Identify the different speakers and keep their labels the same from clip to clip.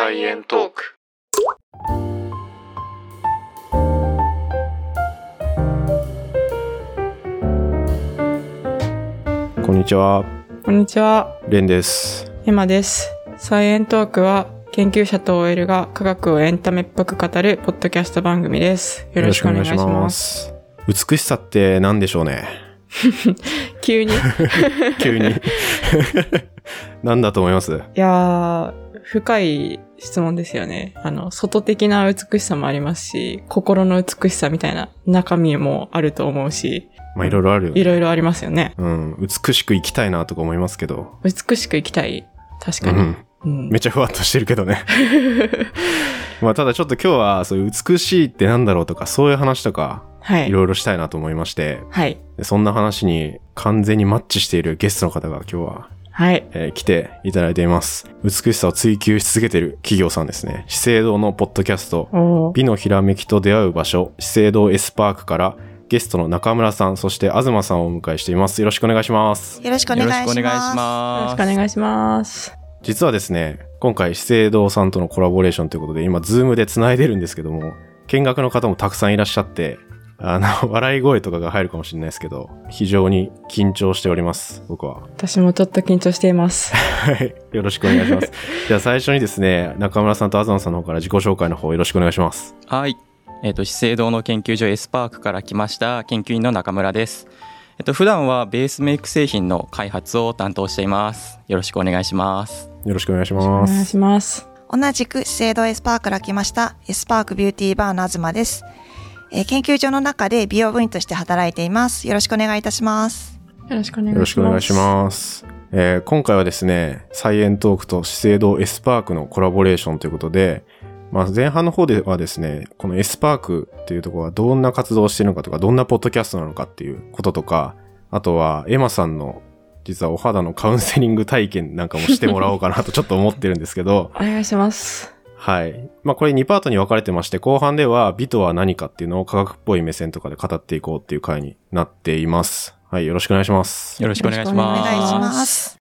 Speaker 1: サイエントーク。
Speaker 2: こんにちは、
Speaker 3: こんにちは、
Speaker 2: レンです。
Speaker 3: エマです。サイエントークは研究者と OL が科学をエンタメっぽく語るポッドキャスト番組です。よろしくお願いします。
Speaker 2: す。美しさって何でしょうね？
Speaker 3: 急に。い
Speaker 2: 急に。何だと思います？
Speaker 3: やー、深い質問ですよね。あの、外的な美しさもありますし、心の美しさみたいな中身もあると思うし、
Speaker 2: まあいろいろあるよね。
Speaker 3: いろいろありますよね。
Speaker 2: うん。美しく生きたいなとか思いますけど。
Speaker 3: 美しく生きたい。確かに。
Speaker 2: うん。
Speaker 3: うん
Speaker 2: めっちゃふわっとしてるけどね。まあただちょっと今日はそういう美しいってなんだろうとかそういう話とか
Speaker 3: はいい。
Speaker 2: ろいろしたいなと思いまして、
Speaker 3: はい。
Speaker 2: でそんな話に完全にマッチしているゲストの方が今日は、
Speaker 3: はい。
Speaker 2: えー来ていただいています。美しさを追求し続けている企業さんですね。資生堂のポッドキャスト、美のひらめきと出会う場所、資生堂 S/PARK からゲストの中村さん、そして東さんをお迎えしています。よろしくお願いします。
Speaker 4: よろしくお願いします。
Speaker 1: よろしくお願いし
Speaker 3: よろ
Speaker 1: ます。
Speaker 3: しくお願いします。
Speaker 2: 実はですね、今回資生堂さんとのコラボレーションということで、今、ズームで繋いでるんですけども、見学の方もたくさんいらっしゃって、あの、笑い声とかが入るかもしれないですけど、非常に緊張しております、僕は。
Speaker 3: 私もちょっと緊張しています。
Speaker 2: はい。よろしくお願いします。じゃあ最初にですね、中村さんと東さんの方から自己紹介の方よろしくお願いします。
Speaker 1: はい。えっ、と、資生堂の研究所 S/PARK から来ました研究員の中村です。えっ、と、普段はベースメイク製品の開発を担当しています。よろしくお願いします。
Speaker 2: よろしくお願いし
Speaker 3: お
Speaker 2: ます。
Speaker 3: 願いします。
Speaker 4: 同じく資生堂 S/PARK から来ました S/PARK Beauty Bar の東です。えー研究所の中で美容部員として働いています。よろしくお願いいたします。
Speaker 3: よろしくお願いします。
Speaker 2: よろしくお願いします。えー今回はですね、サイエントークと資生堂エスパークのコラボレーションということで、まあ、前半の方ではですね、このエスパークっていうところはどんな活動をしているのかとか、どんなポッドキャストなのかっていうこととか、あとはエマさんの実はお肌のカウンセリング体験なんかもしてもらおうかなとちょっと思ってるんですけど、
Speaker 3: お願いします。
Speaker 2: はい。まあこれ2パートに分かれてまして、後半では美とは何かっていうのを科学っぽい目線とかで語っていこうっていう回になっています。はい。よろしくお願いします。
Speaker 1: よろしくお願いし
Speaker 4: お
Speaker 1: ます。
Speaker 4: 願いします。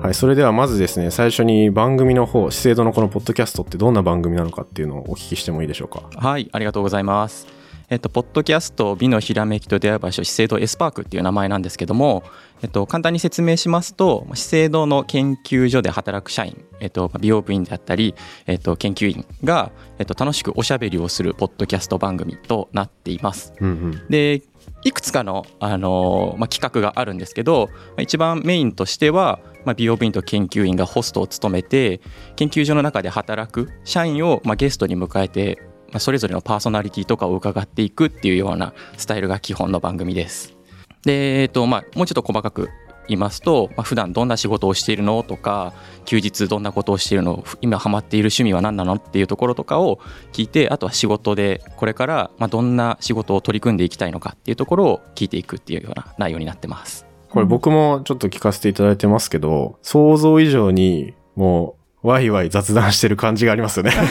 Speaker 2: はい。それではまずですね、最初に番組の方、資生堂のこのポッドキャストってどんな番組なのかっていうのをお聞きしてもいいでしょうか？
Speaker 1: はい、ありがとうございます。えっと、ポッドキャスト美のひらめきと出会う場所資生堂エスパークっていう名前なんですけども、えっと、簡単に説明しますと資生堂の研究所で働く社員、えっと、美容部員であったり、えっと、研究員が、えっと、楽しくおしゃべりをするポッドキャスト番組となっています。
Speaker 2: うんうん。
Speaker 1: でいくつかの、あのまあ、企画があるんですけどまあ一番メインとしては、まあ、美容部員と研究員がホストを務めて研究所の中で働く社員を、まあ、ゲストに迎えて、ま、それぞれのパーソナリティとかを伺っていくっていうようなスタイルが基本の番組です。で、えっとまあ、もうちょっと細かく言いますと、まあ、普段どんな仕事をしているのとか休日どんなことをしているの今ハマっている趣味は何なのっていうところとかを聞いてあとは仕事でこれからまどんな仕事を取り組んでいきたいのかっていうところを聞いていくっていうような内容になってます。
Speaker 2: これ僕もちょっと聞かせていただいてますけど、想像以上にもう、ワイワイ雑談してる感じがありますよね。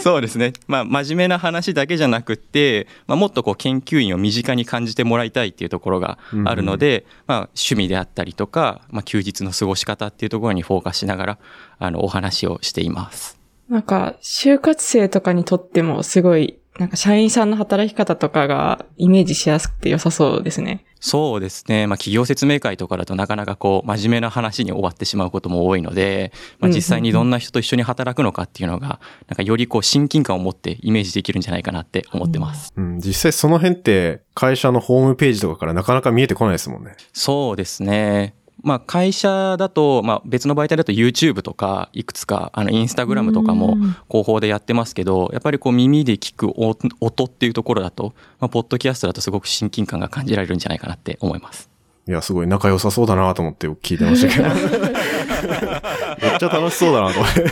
Speaker 1: そうですね、まあ、真面目な話だけじゃなくって、まあ、もっとこう研究員を身近に感じてもらいたいっていうところがあるので、まあ、趣味であったりとか、まあ、休日の過ごし方っていうところにフォーカスしながらあのお話をしています。
Speaker 3: なんか、就活生とかにとってもすごい、なんか社員さんの働き方とかがイメージしやすくて良さそうですね。
Speaker 1: そうですね、まあ、企業説明会とかだとなかなかこう真面目な話に終わってしまうことも多いので、まあ、実際にどんな人と一緒に働くのかっていうのがなんかよりこう親近感を持ってイメージできるんじゃないかなって思ってます。
Speaker 2: うん、実際その辺って会社のホームページとかからなかなか見えてこないですもんね。
Speaker 1: そうですね。まあ、会社だと、まあ、別の媒体だと YouTube とかいくつかあのインスタグラムとかも
Speaker 3: うん
Speaker 1: 広報でやってますけどやっぱりこう耳で聞く音音っていうところだと、まあ、ポッドキャストだとすごく親近感が感じられるんじゃないかなって思います。
Speaker 2: いや、すごい仲良さそうだなと思って聞いてましたけど。めっちゃ楽しそうだなと思って。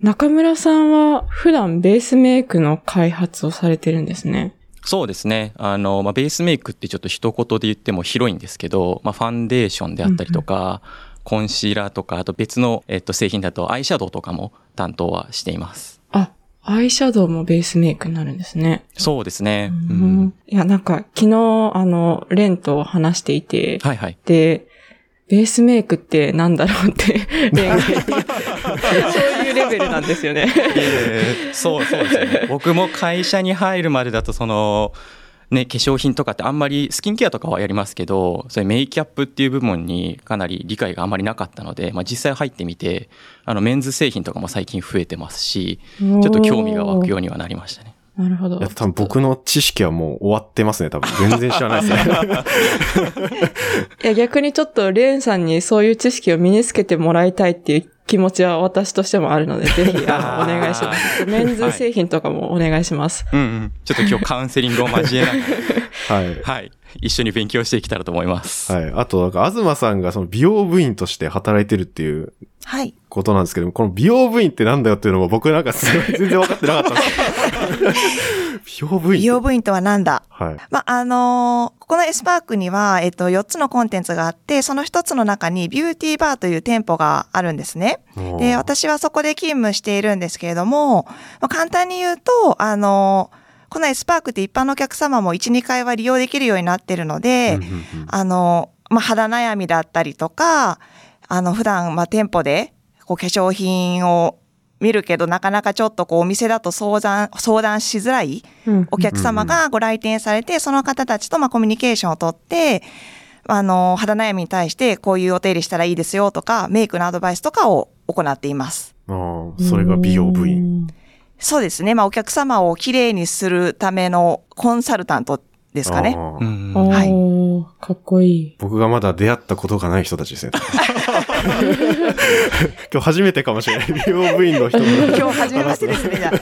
Speaker 3: 中村さんは普段ベースメイクの開発をされてるんですね。
Speaker 1: そうですね。あの、まあ、ベースメイクってちょっと一言で言っても広いんですけど、まあ、ファンデーションであったりとか、コンシーラーとか、あと別の、えっと、製品だとアイシャドウとかも担当はしています。
Speaker 3: あ、アイシャドウもベースメイクになるんですね。
Speaker 1: そうですね。
Speaker 3: う
Speaker 1: うん
Speaker 3: んいや、なんか昨日、あの、レンと話していて、
Speaker 1: はいはい。
Speaker 3: で、ベースメイクってなんだろうって、恋愛 そういうレベルなんですよね。
Speaker 1: そうそうですよね。僕も会社に入るまでだとそのね、化粧品とかってあんまりスキンケアとかはやりますけどそれメイキャップっていう部門にかなり理解があんまりなかったので、まあ、実際入ってみてあのメンズ製品とかも最近増えてますしちょっと興味が湧くようにはなりましたね。
Speaker 3: なるほど。
Speaker 2: いや、多分僕の知識はもう終わってますね、多分。全然知らないですね。
Speaker 3: いや、逆にちょっとレーンさんにそういう知識を身につけてもらいたいっていう気持ちは私としてもあるので、ぜひ、あの、お願いします。メンズ製品とかもお願いします。
Speaker 1: うんうん。ちょっと今日カウンセリングを交えなが
Speaker 2: はい。
Speaker 1: ら、はい。一緒に勉強していけたらと思います。
Speaker 2: はい。あと、なんか、東さんがその美容部員として働いてるっていう
Speaker 4: はい。
Speaker 2: ことなんですけども、この美容部員ってなんだよっていうのも僕なんかすごい全然分かってなかったんですよ 美容部員
Speaker 4: 美容部員とは何だ？
Speaker 2: はい。
Speaker 4: まあ、あのーここのエスパークには、えっと、4つのコンテンツがあって、その1つの中にビューティーバーという店舗があるんですね。で、私はそこで勤務しているんですけれども、まあ、簡単に言うと、あのーこのエスパークって一般のお客様も1、2回は利用できるようになってるので、あの、まあ、肌悩みだったりとか、あの、普段、まあ、店舗で、こう、化粧品を見るけど、なかなかちょっとこう、お店だと相談、相談しづらい
Speaker 3: うん
Speaker 4: お客様がご来店されて、その方たちとまあコミュニケーションをとって、あの、肌悩みに対してこういうお手入れしたらいいですよとか、メイクのアドバイスとかを行っています。
Speaker 2: あーそれが美容部員。
Speaker 3: 員。
Speaker 4: そうですね。まあ、お客様をきれいにするためのコンサルタントですかね。はい
Speaker 3: ー、かっこいい。
Speaker 2: 僕がまだ出会ったことがない人たちですね。今日初めてかもしれない。美容部員の人と
Speaker 4: 今日初めましてですね。じゃあ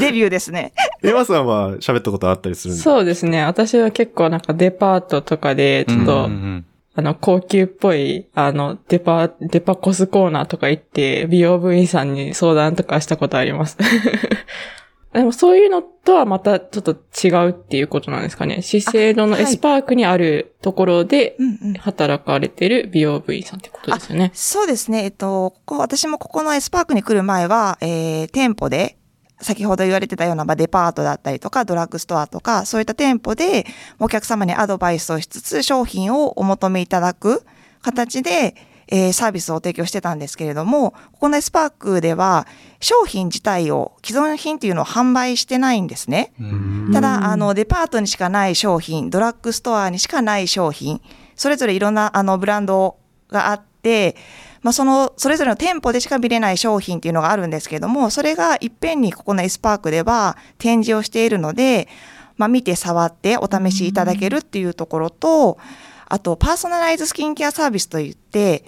Speaker 4: デビューですね。
Speaker 2: エマさんは喋ったことあったりするんですか？
Speaker 3: そうですね。私は結構なんかデパートとかで、ちょっと、
Speaker 1: うんうん
Speaker 3: あの、高級っぽい、あの、デパ、デパコスコーナーとか行って、美容部員さんに相談とかしたことあります。でもそういうのとはまたちょっと違うっていうことなんですかね。資生堂のエスパークにあるところで。働かれてる美容部員さんってことですよね。
Speaker 4: そうですね。えっと、ここ、私もここのエスパークに来る前は、えー、店舗で、先ほど言われてたような、まあ、デパートだったりとか、ドラッグストアとか、そういった店舗で、お客様にアドバイスをしつつ、商品をお求めいただく形で、えーサービスを提供してたんですけれども、ここのエスパークでは、商品自体を、既存品っていうのを販売してないんですね。
Speaker 1: うん
Speaker 4: ただ、あの、デパートにしかない商品、ドラッグストアにしかない商品、それぞれいろんな、あの、ブランドがあって、まあ、その、それぞれの店舗でしか見れない商品っていうのがあるんですけども、それがいっぺんにここのエスパークでは展示をしているので、まあ、見て触ってお試しいただけるっていうところと、あと、パーソナライズスキンケアサービスといって、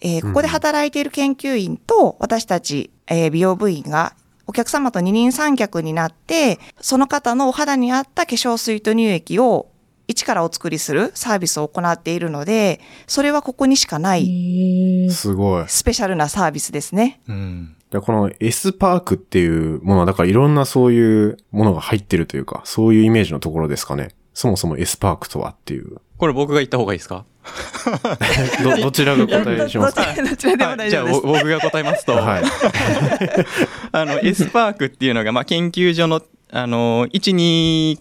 Speaker 4: えーここで働いている研究員と私たち、えー美容部員がお客様と二人三脚になって、その方のお肌に合った化粧水と乳液を一からお作りするサービスを行っているので、それはここにしかない
Speaker 2: すごい。
Speaker 4: スペシャルなサービスですね。
Speaker 1: うん
Speaker 2: でこの S パークっていうものは、だからいろんなそういうものが入ってるというか、そういうイメージのところですかね。そもそも S パークとはっていう。
Speaker 1: これ僕が言った方がいいですか？
Speaker 2: ど、どちらが答えしますか？
Speaker 4: ど どちらでも
Speaker 1: はいじゃあ
Speaker 4: 大丈夫です。
Speaker 1: ぼ僕が答えますと、
Speaker 2: はい。
Speaker 1: あの、エスパークっていうのが、まあ、研究所の、あの、1、2、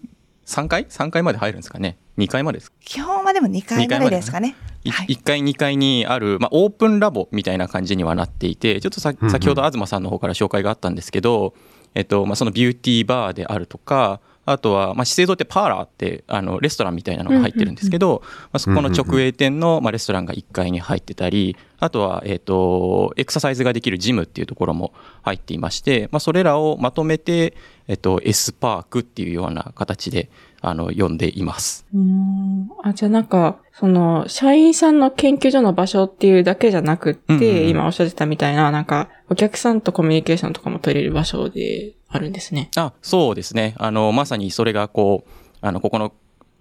Speaker 1: 3回 ?3 回まで入るんですかね ?2 回までですか
Speaker 4: 基本はでも2回までですかね。
Speaker 1: い
Speaker 4: はい
Speaker 1: 1階2階にある、まあ、オープンラボみたいな感じにはなっていてちょっとさ
Speaker 2: うん
Speaker 1: 先ほど東さんの方から紹介があったんですけど、えっとまあ、そのビューティーバーであるとかあとは、まあ、資生堂ってパーラーってあのレストランみたいなのが入ってるんですけど、まあ、そこの直営店の、まあ、レストランが1階に入ってたりあとは、えっとエクササイズができるジムっていうところも入っていまして、まあ、それらをまとめて、えっと、S パークっていうような形であの呼んでいます。
Speaker 3: うーん。あ、じゃあなんか、その、社員さんの研究所の場所っていうだけじゃなくって、
Speaker 1: うんうんうん。
Speaker 3: 今おっしゃってたみたいな、なんか、お客さんとコミュニケーションとかも取れる場所であるんですね。
Speaker 1: あそうですね。あのまさにそれがこうあのここの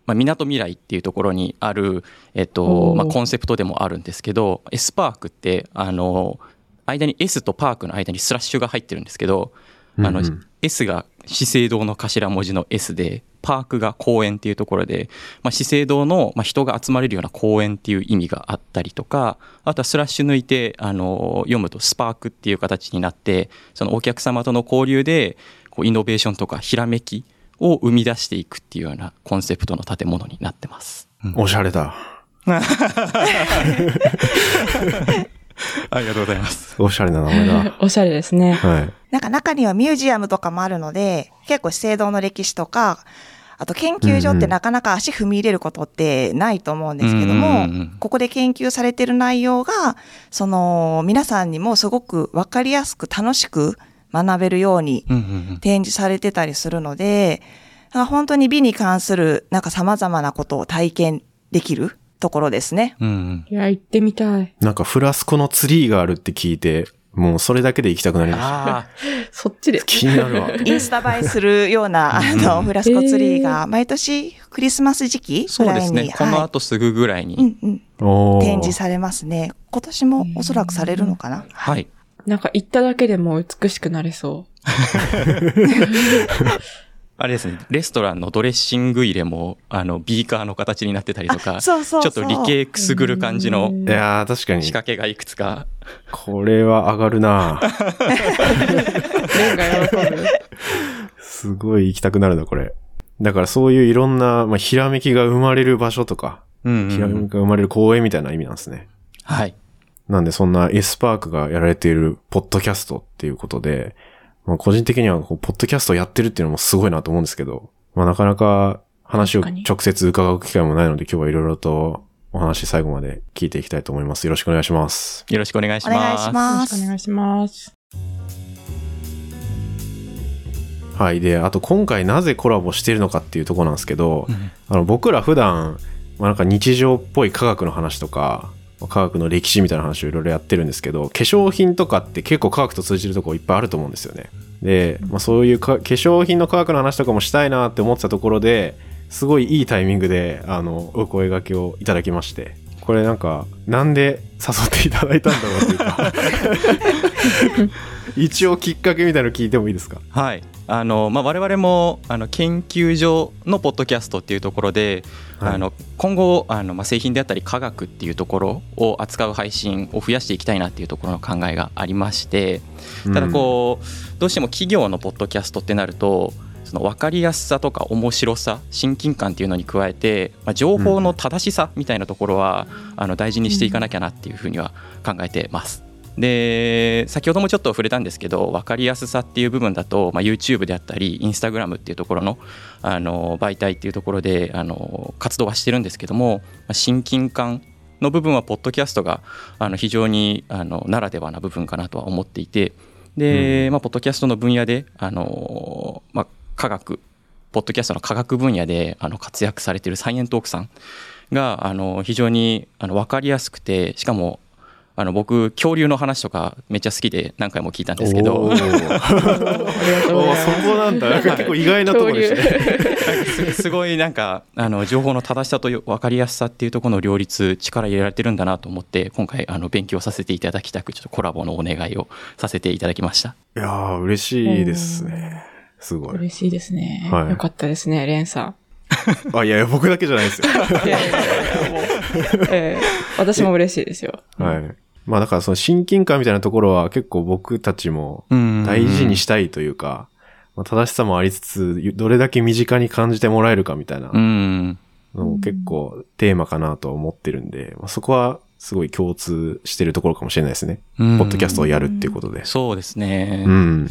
Speaker 1: まあ、港未来っていうところにある、えっとまあ、コンセプトでもあるんですけど S パークってあの間に S とパークの間にスラッシュが入ってるんですけどあの
Speaker 2: うん。うん
Speaker 1: S が資生堂の頭文字の S でパークが公園っていうところで、まあ、資生堂の、まあ、人が集まれるような公園っていう意味があったりとかあとはスラッシュ抜いてあの読むとスパークっていう形になってそのお客様との交流でこうイノベーションとかひらめきを生み出していくっていうようなコンセプトの建物になってます。
Speaker 2: おしゃれだ。
Speaker 1: ありがとうございます。
Speaker 2: おしゃれな名前だ。
Speaker 3: おしゃれですね。
Speaker 2: はい。
Speaker 4: なんか中にはミュージアムとかもあるので、結構資生堂の歴史とか、あと研究所ってなかなか足踏み入れることってないと思うんですけども、
Speaker 1: うんうんうん
Speaker 4: ここで研究されてる内容が、その皆さんにもすごくわかりやすく楽しく学べるように展示されてたりするので、本当に美に関するなんか様々なことを体験できるところですね。
Speaker 1: うんうん
Speaker 3: いや、行ってみたい。
Speaker 2: なんかフラスコのツリーがあるって聞いて、もうそれだけで行きたくなりました。
Speaker 1: あ
Speaker 3: そっちで。
Speaker 2: 気になるわ。
Speaker 4: インスタ映えするような、あの、フラスコツリーが、毎年クリスマス時期
Speaker 1: あ、そう
Speaker 4: ぐらいに、
Speaker 1: ですね。この
Speaker 4: は
Speaker 1: 後すぐぐらい
Speaker 4: い、う
Speaker 1: に。
Speaker 4: んうん、展示されますね。今年もおそらくされるのかな。
Speaker 1: はい。
Speaker 3: なんか行っただけでも美しくなれそ
Speaker 1: あれですね、レストランのドレッシング入れも、あの、ビーカーの形になってたりとか、
Speaker 4: あそうそうそう
Speaker 1: ちょっと理系くすぐる感じの
Speaker 3: うん
Speaker 2: いやー、確かに
Speaker 1: 仕。掛けがいくつか。
Speaker 2: これは上がるな。すごい行きたくなるな、これ。だからそういういろんな、まあ、ひらめきが生まれる場所とか、
Speaker 1: うんうん
Speaker 2: ひらめきが生まれる公園みたいな意味なんですね。
Speaker 1: はい。
Speaker 2: なんでそんな S パークがやられているポッドキャストっていうことで、まあ、個人的にはこうポッドキャストをやってるっていうのもすごいなと思うんですけど、まあ、なかなか話を直接伺う機会もないので今日はいろいろとお話最後まで聞いていきたいと思います。よろしくお願いします。
Speaker 1: よろしくお願いし
Speaker 4: お
Speaker 1: ます。
Speaker 4: 願いし
Speaker 3: よろ
Speaker 4: ます。
Speaker 3: しくお願いします。
Speaker 2: はい。で、あと今回なぜコラボしているのかっていうところなんですけど、
Speaker 1: うん
Speaker 2: あの僕ら普段、まあ、なんか日常っぽい科学の話とか、科学の歴史みたいな話をいろいろやってるんですけど、化粧品とかって結構科学と通じるとこいっぱいあると思うんですよね。で、まあ、そういう化粧品の科学の話とかもしたいなって思ってたところで、すごいいいタイミングで、あの、お声がけをいただきまして、これなんか、なんで誘っていただいたんだろうっていうか、一応きっかけみたいなの聞いてもいいですか？
Speaker 1: はい。あの、まあ、我々も、あの、研究所のポッドキャストっていうところで、
Speaker 2: はい
Speaker 1: あの、今後、あの、まあ、製品であったり科学っていうところを扱う配信を増やしていきたいなっていうところの考えがありまして、ただこう、どうしても企業のポッドキャストってなると、その分かりやすさとか面白さ親近感っていうのに加えて、まあ、情報の正しさみたいなところは、あの大事にしていかなきゃなっていうふうには考えてます。で先ほどもちょっと触れたんですけど分かりやすさっていう部分だと、まあ、YouTube であったり Instagram っていうところのあの媒体っていうところであの活動はしてるんですけども、まあ親近感の部分はポッドキャストがあの非常にあのならではな部分かなとは思っていてで、まあ、ポッドキャストの分野であの、まあ、科学ポッドキャストの科学分野であの活躍されているサイエントークさんがあの非常にあの分かりやすくてしかもあの僕恐竜の話とかめっちゃ好きで何回も聞いたんですけど
Speaker 2: お。そこなんだ。なんか結構意外なところでしたね。
Speaker 1: すすごいなんかあの情報の正しさと分かりやすさっていうところの両立力入れられてるんだなと思って今回あの勉強させていただきたくちょっとコラボのお願いをさせていただきました。
Speaker 2: いやー、嬉しいですね。すごい。
Speaker 3: 嬉しいですね。
Speaker 2: はい
Speaker 3: よかったですね、レンさん。
Speaker 2: あ、いやいや、僕だけじゃないですよ。
Speaker 3: いやいやいやもうええ私も嬉しいですよ。
Speaker 2: はい。まあだからその親近感みたいなところは結構僕たちも大事にしたいというか、まあ、正しさもありつつ、どれだけ身近に感じてもらえるかみたいな結構テーマかなと思ってるんで、まあ、そこはすごい共通してるところかもしれないですね。
Speaker 1: うん
Speaker 2: ポッドキャストをやるっていうことで。
Speaker 1: そうですね、
Speaker 2: うん。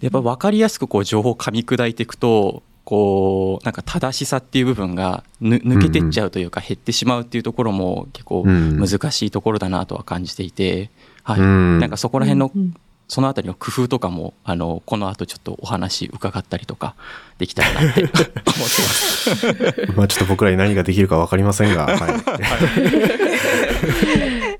Speaker 1: やっぱ分かりやすくこう情報を噛み砕いていくとこうなんか正しさっていう部分がぬ抜けてっちゃうというか減ってしまうっていうところも結構
Speaker 2: うん。
Speaker 1: 難しいところだなとは感じていて、はい。
Speaker 2: うん。
Speaker 1: なんかそこら辺の
Speaker 3: うん
Speaker 1: そのあたりの工夫とかもあのこの後ちょっとお話伺ったりとかできたらなって思ってます。
Speaker 2: まあちょっと僕らに何ができるかわかりませんが、はい。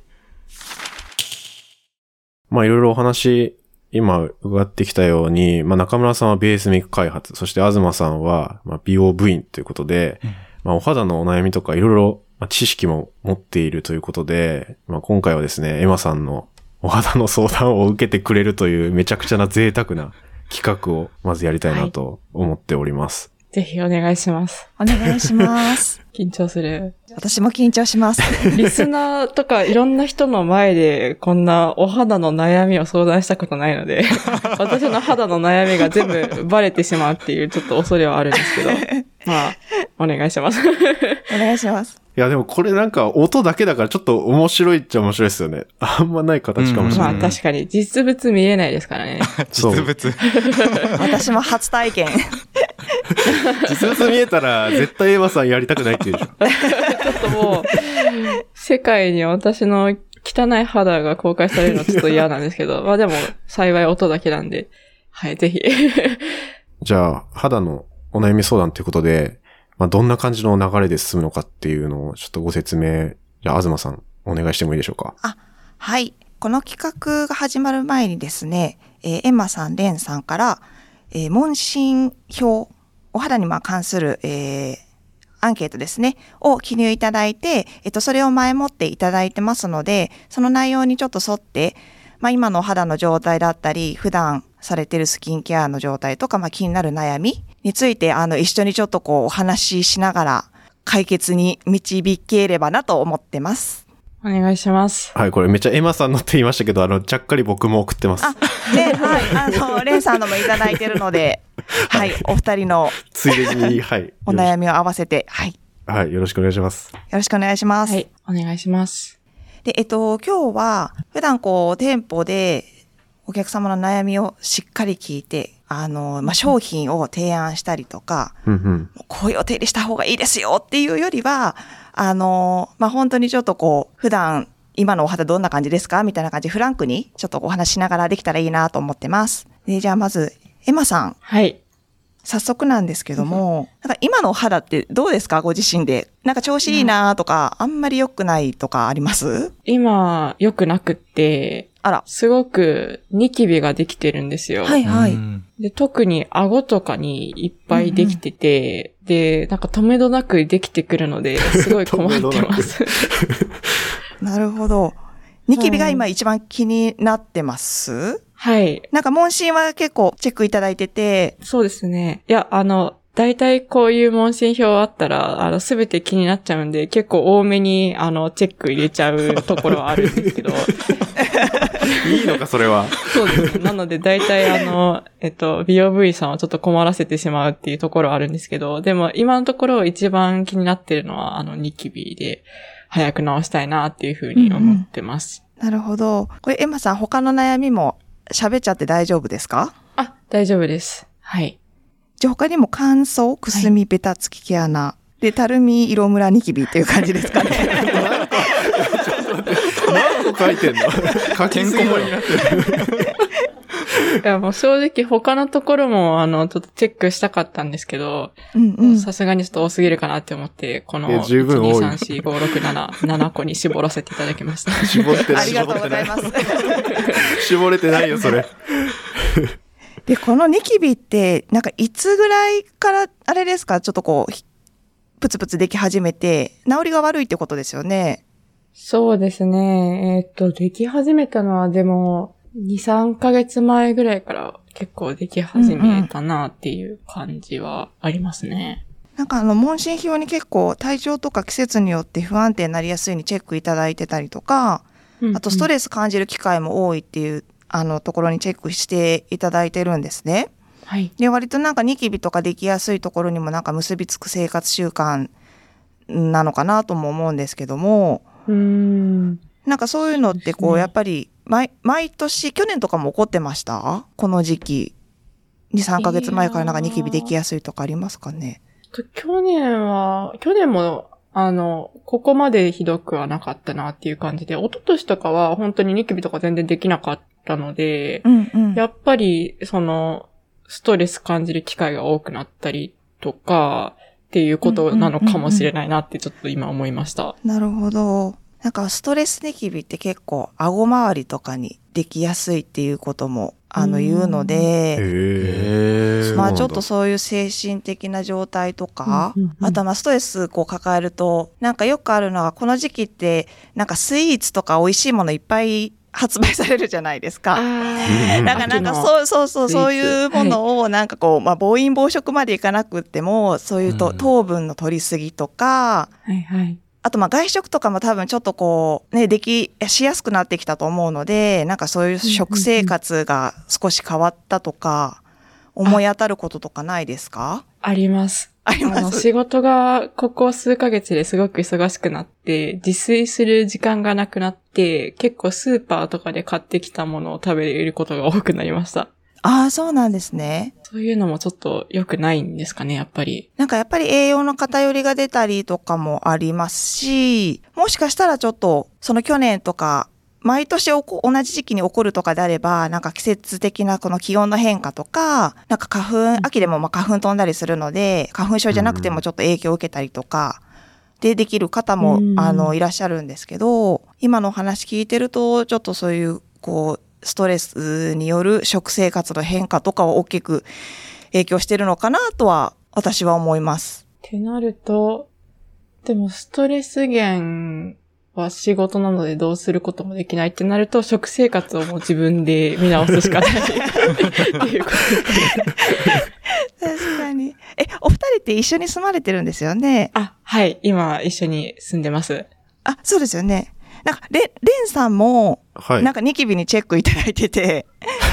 Speaker 2: まあいろいろお話、今伺ってきたように、まあ中村さんはベースメイク開発、そして東さんはまあ美容部員ということで、
Speaker 1: うん
Speaker 2: まあお肌のお悩みとかいろいろまあ知識も持っているということで、まあ今回はですね、エマさんのお肌の相談を受けてくれるというめちゃくちゃな贅沢な企画をまずやりたいなと思っております。
Speaker 3: ぜひお願いします。
Speaker 4: お願いします。
Speaker 3: 緊張する。
Speaker 4: 私も緊張します。
Speaker 3: リスナーとかいろんな人の前でこんなお肌の悩みを相談したことないので、私の肌の悩みが全部バレてしまうっていうちょっと恐れはあるんですけど、まあ、お願いします。
Speaker 4: お願いします。
Speaker 2: いや、でもこれなんか音だけだからちょっと面白いっちゃ面白いですよね。あんまない形かもしれない。
Speaker 3: まあ確かに実物見えないですからね。
Speaker 1: 実物。
Speaker 4: 私も初体験。
Speaker 2: 実物見えたら絶対エヴァさんやりたくないって言う。
Speaker 3: ちょっともう、世界に私の汚い肌が公開されるのちょっと嫌なんですけど、まあでも幸い音だけなんで、はい、ぜひ。
Speaker 2: じゃあ、肌のお悩み相談ということで、まあ、どんな感じの流れで進むのかっていうのをちょっとご説明、じゃあ、東さん、お願いしてもいいでしょうか？
Speaker 4: はい。この企画が始まる前にですね、えーエンマさん、レンさんから、えー問診票、お肌にまあ関する、えーアンケートですね、を記入いただいて、えっと、それを前もっていただいてますので、その内容にちょっと沿って、まあ、今のお肌の状態だったり、普段されてるスキンケアの状態とか、まあ、気になる悩みについて、あの、一緒にちょっとこう、お話ししながら、解決に導ければなと思ってます。
Speaker 3: お願いします。
Speaker 2: はい、これめっちゃエマさんのって言いましたけど、あの、ちゃっかり僕も送ってます。
Speaker 4: あ、で、はい、あの、レンさんのもいただいてるので、はい、お二人の
Speaker 2: ついでに、はい。
Speaker 4: お悩みを合わせて、はい、よ
Speaker 2: はい、よろしくお願いします。
Speaker 4: ろしくお願いします。
Speaker 3: はい、お願いします。
Speaker 4: で、えっと、今日は、普段こう、店舗で、お客様の悩みをしっかり聞いて、あの、まあ、商品を提案したりとか、
Speaker 2: うんうん。
Speaker 4: こういうお手入れした方がいいですよっていうよりは、あの、まあ、本当にちょっとこう、普段、今のお肌どんな感じですか？みたいな感じでフランクにちょっとお話ししながらできたらいいなと思ってます。で、じゃあまず、エマさん、
Speaker 3: はい。
Speaker 4: 早速なんですけども、なんか今のお肌ってどうですか？ご自身で。なんか調子いいなとか、あんまり良くないとかあります？
Speaker 3: 今、良くなくって、
Speaker 4: あら。
Speaker 3: すごくニキビができてるんですよ。
Speaker 4: はいはい。
Speaker 1: うん
Speaker 3: で、特に顎とかにいっぱいできてて、で、なんか止めどなくできてくるので、すごい困ってます。
Speaker 4: なるほど。ニキビが今一番気になってます？
Speaker 3: はい。
Speaker 4: なんか問診は結構チェックいただいてて、
Speaker 3: そうですね。いや、あの、大体こういう問診票あったら、あの、すべて気になっちゃうんで、結構多めに、あの、チェック入れちゃう ところはあるんですけど、
Speaker 2: いいのか、それは。
Speaker 3: そうですね。なので、大体あの、えっと、美容部員さんをちょっと困らせてしまうっていうところはあるんですけど、でも今のところ一番気になってるのは、あの、ニキビで、早く治したいなっていうふうに思ってます。
Speaker 4: なるほど。これエマさん他の悩みも喋っちゃって大丈夫ですか？
Speaker 3: あ、大丈夫です。はい。
Speaker 4: じゃあ他にも乾燥、くすみ、ベタつき毛穴、で、たるみ、色ムラニキビっていう感じですかね。
Speaker 2: 何個書いてんの 書き
Speaker 1: てんこ盛りになってる。
Speaker 3: いや、もう正直他のところも、あの、ちょっとチェックしたかったんですけど。さすがにちょっと多すぎるかなって思って、この、
Speaker 2: いや十分多い
Speaker 3: 1、2、3、4、5、6、7、7個に絞らせていただきました。
Speaker 2: 絞ってない。
Speaker 4: ありがとうございます。
Speaker 2: 絞れてないよ、それ。
Speaker 4: で、このニキビって、なんかいつぐらいから、あれですか、ちょっとこう、ひプツプツでき始めて、治りが悪いってことですよね。
Speaker 3: そうですね。えーっと、でき始めたのはでも、2、3ヶ月前ぐらいから結構でき始めたなっていう感じはありますね。
Speaker 4: なんかあの、問診票に結構体調とか季節によって不安定になりやすいにチェックいただいてたりとか、あとスト
Speaker 3: レ
Speaker 4: レス感じる機会も多いっていう、あの、ところにチェックしていただいてるんですね。
Speaker 3: ス。はい。
Speaker 4: で、割となんかニキビとかできやすいところにもなんか結びつく生活習慣なのかなとも思うんですけども、
Speaker 3: うーん。
Speaker 4: なんかそういうのってこう、やっぱり毎、毎年、去年とかも起こってました？この時期。2、3ヶ月前からなんかニキビできやすいとかありますかね？
Speaker 3: と去年は、去年も、あの、ここまでひどくはなかったなっていう感じで、一昨年とかは本当にニキビとか全然できなかったので、
Speaker 4: うんうん。
Speaker 3: やっぱり、その、ストレス感じる機会が多くなったりとか、っていうことなのかもしれないなってちょっと今思いました。
Speaker 4: なるほど。なんかストレスニキビって結構顎周りとかにできやすいっていうこともあの
Speaker 3: うん。
Speaker 4: 言うので、まあちょっとそういう精神的な状態とか、
Speaker 3: うんうんうん。
Speaker 4: あとはまあストレスこう抱えると、なんかよくあるのはこの時期ってなんかスイーツとか美味しいものいっぱい発売されるじゃないですか。
Speaker 2: うん
Speaker 4: なんかなんかそうそうそうそういうものをなんかこう、まあ暴飲暴食までいかなくってもそういうと、
Speaker 1: うん。
Speaker 4: 糖分の取りすぎとか
Speaker 3: はいはい。
Speaker 4: あとまあ外食とかも多分ちょっとこうねできしやすくなってきたと思うのでなんかそういう食生活が少し変わったとか思い当たることとかないですか？
Speaker 3: あります。
Speaker 4: あり
Speaker 3: あの、
Speaker 4: ます。
Speaker 3: 仕事がここ数ヶ月ですごく忙しくなって、自炊する時間がなくなって、結構スーパーとかで買ってきたものを食べることが多くなりました。
Speaker 4: ああ、そうなんですね。
Speaker 3: そういうのもちょっと良くないんですかね、やっぱり。
Speaker 4: なんかやっぱり栄養の偏りが出たりとかもありますし、もしかしたらちょっと、その去年とか、毎年同じ時期に起こるとかであれば、なんか季節的なこの気温の変化とか、なんか花粉、秋でもまあ花粉飛んだりするので、花粉症じゃなくてもちょっと影響を受けたりとか、でできる方も、
Speaker 3: うん
Speaker 4: あの、いらっしゃるんですけど、今のお話聞いてると、ちょっとそういう、こう、ストレスによる食生活の変化とかは大きく影響してるのかなとは、私は思います。
Speaker 3: ってなると、でもストレス源は仕事なのでどうすることもできないってなると、食生活をもう自分で見直すしかないっていうこと
Speaker 4: 確かに。え、お二人って一緒に住まれてるんですよね？
Speaker 3: あ、はい。今一緒に住んでます。
Speaker 4: あ、そうですよね。なんか、レ、レンさんも、
Speaker 2: はい
Speaker 4: なん。かニキビにチェックいただいてて、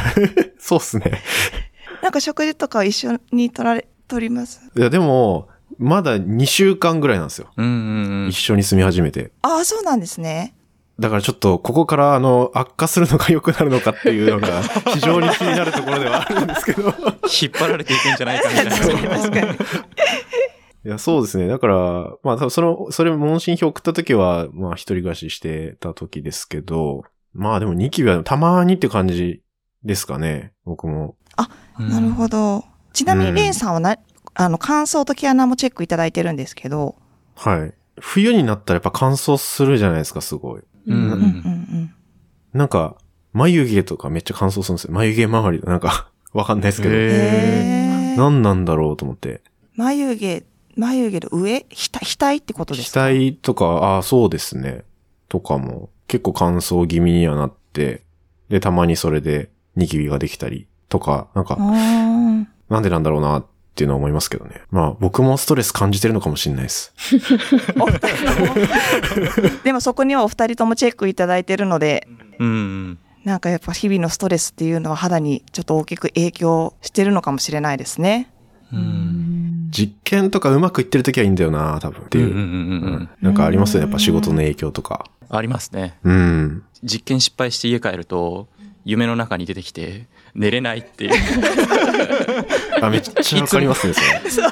Speaker 2: そうっすね。
Speaker 4: なんか食事とか一緒に取られ、取ります？
Speaker 2: いや、でも、まだ2週間ぐらいなんですよ。
Speaker 1: うんうんうん
Speaker 2: 一緒に住み始めて。
Speaker 4: ああ、そうなんですね。
Speaker 2: だからちょっと、ここから、あの、悪化するのが良くなるのかっていうのが、非常に気になるところではあるんですけど。
Speaker 1: 引っ張られていくんじゃないかみたいな。
Speaker 4: 確かに。
Speaker 2: いや、そうですね。だから、まあ、多分その、それ、問診票送った時は、まあ、一人暮らししてた時ですけど、まあでもニキビはたまにって感じですかね。僕も。
Speaker 4: なるほど。ちなみ
Speaker 2: うん
Speaker 4: にレンさんはな、あの、乾燥と毛穴もチェックいただいてるんですけど、
Speaker 2: はい。冬になったらやっぱ乾燥するじゃないですか、すごい。
Speaker 1: うん
Speaker 4: うんうんうん。
Speaker 2: なんか、眉毛とかめっちゃ乾燥するんですよ。眉毛周り。なんか、わかんないですけど。
Speaker 1: へ
Speaker 4: へー
Speaker 2: 何なんだろうと思って。
Speaker 4: 眉毛、眉毛の上額、額ってことですか？
Speaker 2: 額とか、ああ、そうですね。とかも、結構乾燥気味にはなって、で、たまにそれでニキビができたりとか、なんかなんでなんだろうなっていうのは思いますけどね。まあ、僕もストレス感じてるのかもしれないです。
Speaker 4: でもそこにはお二人ともチェックいただいてるので、
Speaker 1: うんうん。
Speaker 4: なんかやっぱ日々のストレスっていうのは肌にちょっと大きく影響してるのかもしれないですね。
Speaker 1: うん。
Speaker 2: 実験とかうまくいってる時はいいんだよな多分っていう。
Speaker 1: うんうんうんうん
Speaker 2: なんかありますよね。やっぱ仕事の影響とか。
Speaker 1: ありますね。
Speaker 2: うん。
Speaker 1: 実験失敗して家帰ると、夢の中に出てきて、寝れないっていう。
Speaker 2: あ、めっちゃわかりますね、それ。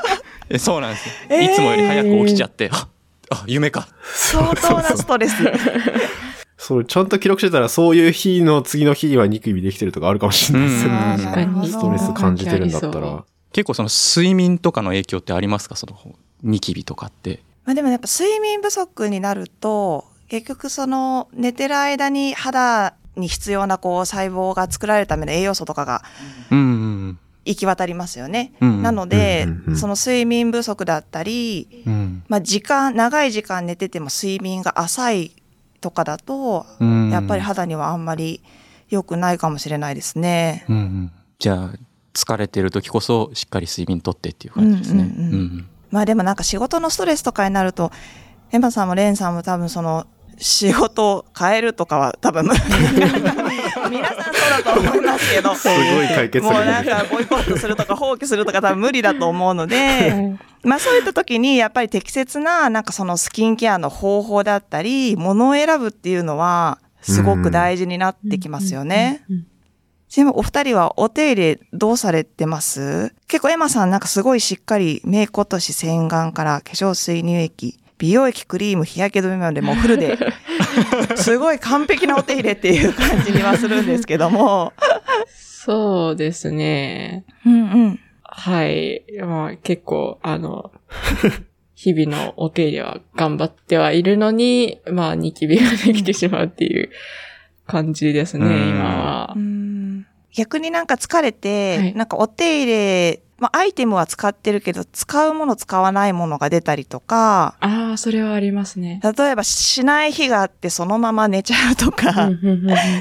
Speaker 1: えそうなんですよ。
Speaker 4: えー
Speaker 1: いつもより早く起きちゃって、ああ、夢か。
Speaker 4: 相当なストレス。
Speaker 2: それちゃんと記録してたら、そういう日の次の日にはニキビできてるとかあるかもしれないですよ
Speaker 1: うん
Speaker 2: ね。ストレス感じてるんだったら。
Speaker 1: 結構その睡眠とかの影響ってありますか？そのニキビとかって。
Speaker 4: まあでもやっぱ睡眠不足になると、結局その寝てる間に肌に必要なこう細胞が作られるための栄養素とかが
Speaker 1: うんうん
Speaker 4: 行き渡りますよね。
Speaker 1: うん。
Speaker 4: なので、
Speaker 2: うんうんうん
Speaker 4: その睡眠不足だったり、
Speaker 1: うん、
Speaker 4: まあ時間、長い時間寝てても睡眠が浅いとかだと、
Speaker 1: うん
Speaker 4: やっぱり肌にはあんまり良くないかもしれないですね。
Speaker 1: うんうん、じゃあ疲れてる時こそしっかり睡眠とってっていう感じですね。
Speaker 4: うんうんうんまあでもなんか仕事のストレスとかになると、エマさんもレンさんも多分その仕事を変えるとかは多分 皆さんそうだと思いますけど。
Speaker 2: すごい解決
Speaker 4: もう
Speaker 2: 策
Speaker 4: なんかボイコットするとか放棄するとか多分無理だと思うので、まあそういった時にやっぱり適切ななんかそのスキンケアの方法だったり、物を選ぶっていうのはすごく大事になってきますよね。
Speaker 3: うんうんうん
Speaker 4: ちなみにお二人はお手入れどうされてます？結構エマさんなんかすごいしっかりメイク落とし洗顔から化粧水乳液、美容液、クリーム、日焼け止めまでもうフルで、すごい完璧なお手入れっていう感じにはするんですけども。
Speaker 3: そうですね。
Speaker 4: うんうん。
Speaker 3: はい。まあ結構、あの、日々のお手入れは頑張ってはいるのに、まあニキビができてしまうっていう感じですね、
Speaker 1: うん
Speaker 3: 今は
Speaker 4: う。ん逆になんか疲れて、
Speaker 3: はい
Speaker 4: なんかお手入れ、まあアイテムは使ってるけど、使うもの使わないものが出たりとか、
Speaker 3: ああ、それはありますね。
Speaker 4: 例えばしない日があってそのまま寝ちゃうとか、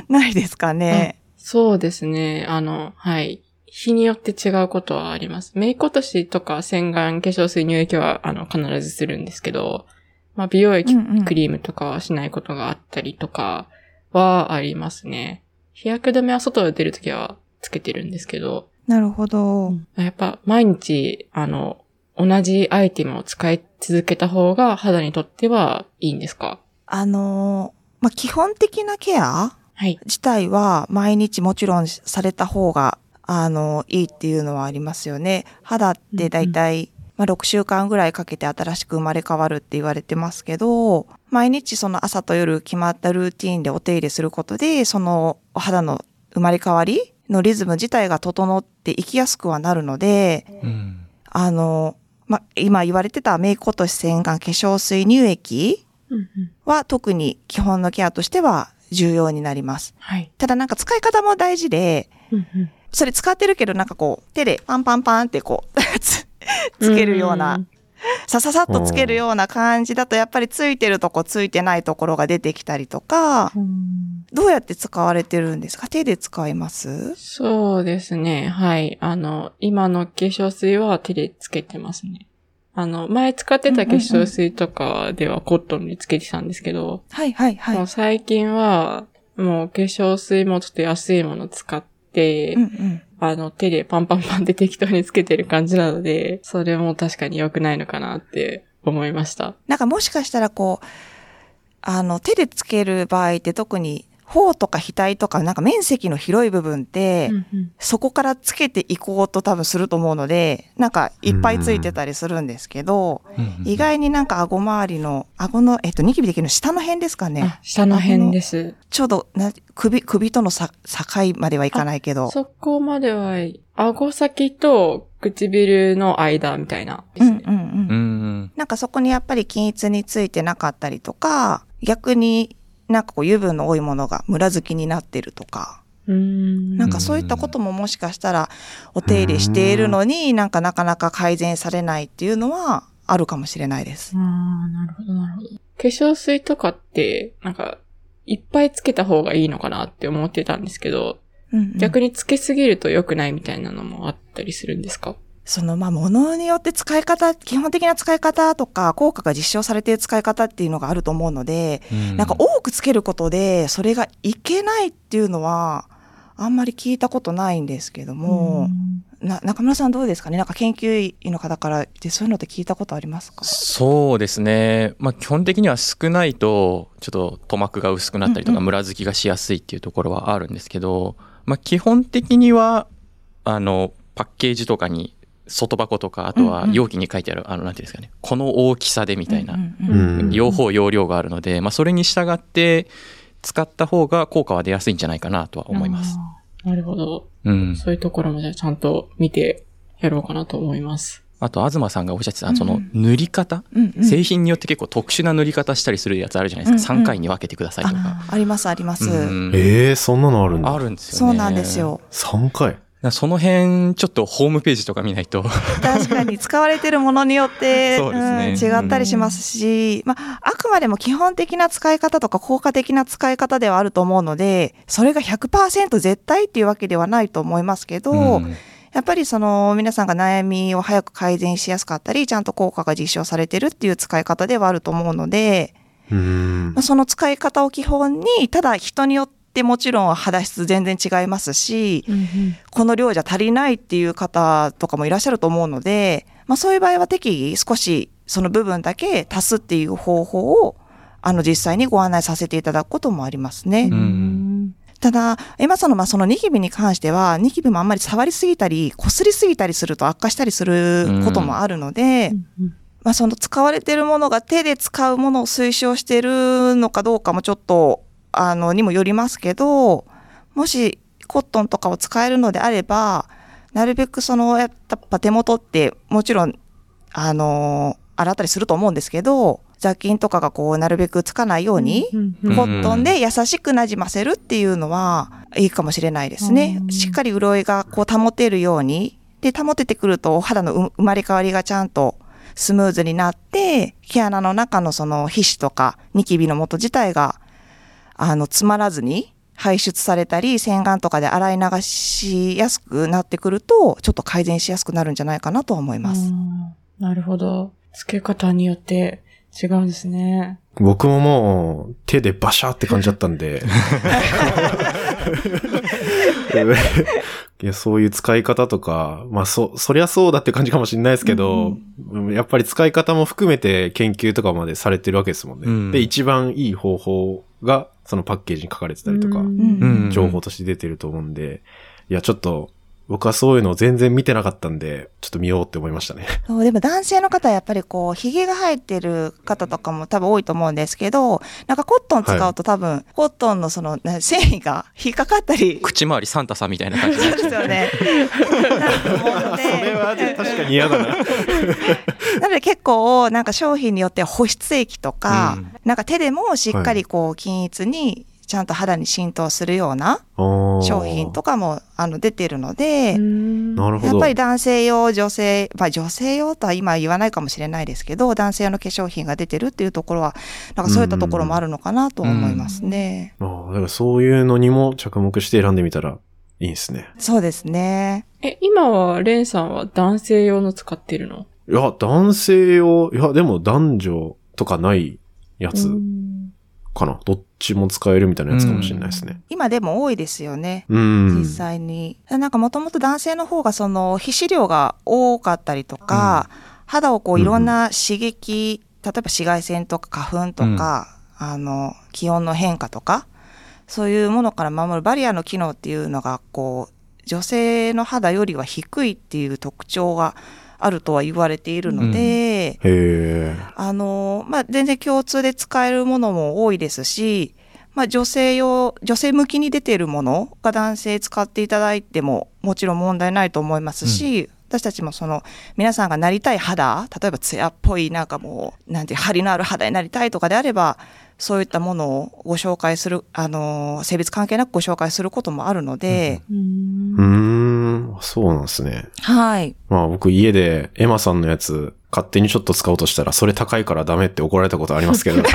Speaker 4: ないですかね。
Speaker 3: そうですね。あの、はい。日によって違うことはあります。メイク落としとか洗顔、化粧水、乳液は、あの、必ずするんですけど、まあ、美容液、
Speaker 4: うんうん
Speaker 3: クリームとかはしないことがあったりとかはありますね。日焼け止めは外で出るときはつけてるんですけど、
Speaker 4: なるほど。
Speaker 3: やっぱ毎日、あの、同じアイテムを使い続けた方が肌にとってはいいんですか？
Speaker 4: あのーまあ、基本的なケア
Speaker 3: はい。
Speaker 4: 自体は毎日もちろんされた方が、あの、いいっていうのはありますよね。肌ってだいたい、まあ、6週間ぐらいかけて新しく生まれ変わるって言われてますけど、毎日その朝と夜決まったルーティーンでお手入れすることで、そのお肌の生まれ変わりのリズム自体が整っていきやすくはなるので、
Speaker 1: うん
Speaker 4: あの、まあ、今言われてたメイク落とし洗顔化粧水乳液は特に基本のケアとしては重要になります。
Speaker 3: はい。
Speaker 4: ただなんか使い方も大事で、
Speaker 3: うんうん
Speaker 4: それ使ってるけどなんかこう手でパンパンパンってこう つ つけるような、さささっとつけるような感じだとやっぱりついてるとこついてないところが出てきたりとか、
Speaker 3: うん
Speaker 4: どうやって使われてるんですか？手で使います？
Speaker 3: そうですね。はい。あの、今の化粧水は手でつけてますね。あの、前使ってた化粧水とかではコットンにつけてたんですけど、
Speaker 4: はいはいはい。
Speaker 3: もう最近は、もう化粧水もちょっと安いもの使って、
Speaker 4: うんうん。
Speaker 3: あの、手でパンパンパンって適当につけてる感じなので、それも確かに良くないのかなって思いました。
Speaker 4: なんかもしかしたらこう、あの手でつける場合って特に頬とか額とかなんか面積の広い部分って、そこからつけていこうと多分すると思うので、なんかいっぱいついてたりするんですけど、意外になんか顎周りの、顎の、えっと、ニキビできるの下の辺ですかね
Speaker 3: あ。、下の辺です。
Speaker 4: ちょうどな、首、首とのさ境まではいかないけど。
Speaker 3: そこまでは、顎先と唇の間みたいなね。
Speaker 4: うんうんうん。
Speaker 1: うん
Speaker 4: なんかそこにやっぱり均一についてなかったりとか、逆になんかこう油分の多いものがムラ付きになってるとか。なんかそういったことももしかしたらお手入れしているのになんかなかなか改善されないっていうのはあるかもしれないです。
Speaker 3: ああ、なるほど、なるほど。化粧水とかって、なんか、いっぱいつけた方がいいのかなって思ってたんですけど、
Speaker 4: うんうん
Speaker 3: 逆につけすぎると良くないみたいなのもあったりするんですか？
Speaker 4: そのまあ物によって使い方、基本的な使い方とか効果が実証されている使い方っていうのがあると思うので、
Speaker 1: うん。
Speaker 4: なんか多くつけることでそれがいけないっていうのはあんまり聞いたことないんですけども、な中村さんどうですかね？なんか研究員の方からでそういうのって聞いたことありますか？
Speaker 1: そうですね、まあ、基本的には少ないとちょっと塗膜が薄くなったりと
Speaker 4: うんうん。
Speaker 1: かムラつきがしやすいっていうところはあるんですけど、まあ、基本的にはあのパッケージとかに外箱とかあとは容器に書いてある、あのなんていうんですかねこの大きさでみたいな、
Speaker 4: うんうんうん
Speaker 2: うん
Speaker 1: 用法用量があるので、まあ、それに従って使った方が効果は出やすいんじゃないかなとは思います。
Speaker 3: なるほど。
Speaker 1: うん、
Speaker 3: そういうところもじゃあちゃんと見てやろうかなと思います。
Speaker 1: あと東さんがおっしゃってたその塗り方、
Speaker 4: うんうん
Speaker 1: 製品によって結構特殊な塗り方したりするやつあるじゃないですか、
Speaker 4: うんうん
Speaker 1: 3回に分けてくださいとか。
Speaker 4: あありますあります、
Speaker 1: うん
Speaker 2: ええそんなのあるんだ。
Speaker 1: あるんですよね。
Speaker 4: そうなんです。よ
Speaker 2: 3回。
Speaker 1: その辺、ちょっとホームページとか見ないと。
Speaker 4: 確かに使われてるものによって、
Speaker 1: そうですね
Speaker 4: ん違ったりしますし、まあ、あくまでも基本的な使い方とか効果的な使い方ではあると思うので、それが100%絶対っていうわけではないと思いますけど、
Speaker 1: うん
Speaker 4: やっぱりその皆さんが悩みを早く改善しやすかったり、ちゃんと効果が実証されてるっていう使い方ではあると思うので、
Speaker 2: うーん
Speaker 4: まあ、。その使い方を基本に、ただ人によってもちろん肌質全然違いますし、この量じゃ足りないっていう方とかもいらっしゃると思うので、まあそういう場合は適宜少しその部分だけ足すっていう方法を、あの実際にご案内させていただくこともありますね。
Speaker 1: ん
Speaker 4: ただ、エマさんのまあそのニキビに関しては、ニキビもあんまり触りすぎたり、擦りすぎたりすると悪化したりすることもあるので、まあその使われているものが手で使うものを推奨しているのかどうかもちょっと、あの、にもよりますけど、もしコットンとかを使えるのであれば、なるべくその、やっぱ手元ってもちろん、あの、洗ったりすると思うんですけど、雑菌とかがこう、なるべくつかないように、
Speaker 1: うん
Speaker 4: コットンで優しくなじませるっていうのはいいかもしれないですね。しっかり潤いがこう保てるように。で、保ててくるとお肌のう生まれ変わりがちゃんとスムーズになって、毛穴の中のその皮脂とかニキビの元自体が、あの、詰まらずに排出されたり、洗顔とかで洗い流しやすくなってくると、ちょっと改善しやすくなるんじゃないかなとは思います。
Speaker 3: なるほど。付け方によって違うんですね。
Speaker 2: 僕ももう手でバシャーって感じだったんで、いや、そういう使い方とか、まあ、そ、そりゃそうだって感じかもしれないですけど、うんやっぱり使い方も含めて研究とかまでされてるわけですもんね。
Speaker 1: うん
Speaker 2: で、一番いい方法が、そのパッケージに書かれてたりとか、情報として出てると思うんで、いや、ちょっと、僕はそういうのを全然見てなかったんで、ちょっと見ようって思いましたね。
Speaker 4: そうでも男性の方はやっぱりこう、髭が生えてる方とかも多分多いと思うんですけど、なんかコットン使うと多分、コットンのそのね繊維が 引っかかったり、
Speaker 1: 口周りサンタさんみたいな感じ
Speaker 4: そうですよね。
Speaker 2: それは確かに嫌だな。
Speaker 4: なので結構なんか商品によっては保湿液とか、
Speaker 1: うん
Speaker 4: なんか手でもしっかりこう均一にちゃんと肌に浸透するような商
Speaker 2: 商
Speaker 4: 品とかもあの出てるので、
Speaker 2: なるほど。
Speaker 4: やっぱり男性用、女性、まあ女性用とは今言わないかもしれないですけど、男性用の化粧品が出てるっていうところは、なんかそういったところもあるのかなと思いますね。
Speaker 2: ああ、だからそういうのにも着目して選んでみたらいいんですね。
Speaker 4: そうですね。
Speaker 3: え、今は、レンさんは男性用の使ってるの？
Speaker 2: いや、男性用、いや、でも男女とかないやつかな。どっちも使えるみたいなやつかもしれないですね。
Speaker 4: 今でも多いですよね。
Speaker 2: うん。
Speaker 4: 実際に。なんかもともと男性の方がその皮脂量が多かったりとか、肌をこういろんな刺激、例えば紫外線とか花粉とか、あの、気温の変化とか、そういうものから守るバリアの機能っていうのが、こう、女性の肌よりは低いっていう特徴があるとは言われているので、
Speaker 2: へえ。
Speaker 4: あの、まあ、全然共通で使えるものも多いですし、まあ、女性用、女性向きに出ているものが男性使っていただいてももちろん問題ないと思いますし、私たちもその皆さんがなりたい肌、例えば艶っぽいなんかもう、なんて張りのある肌になりたいとかであれば、そういったものをご紹介する、あの、性別関係なくご紹介することもあるので、
Speaker 2: うーん、そうなんですね。
Speaker 4: はい。
Speaker 2: まあ僕家でエマさんのやつ勝手にちょっと使おうとしたらそれ高いからダメって怒られたことありますけど。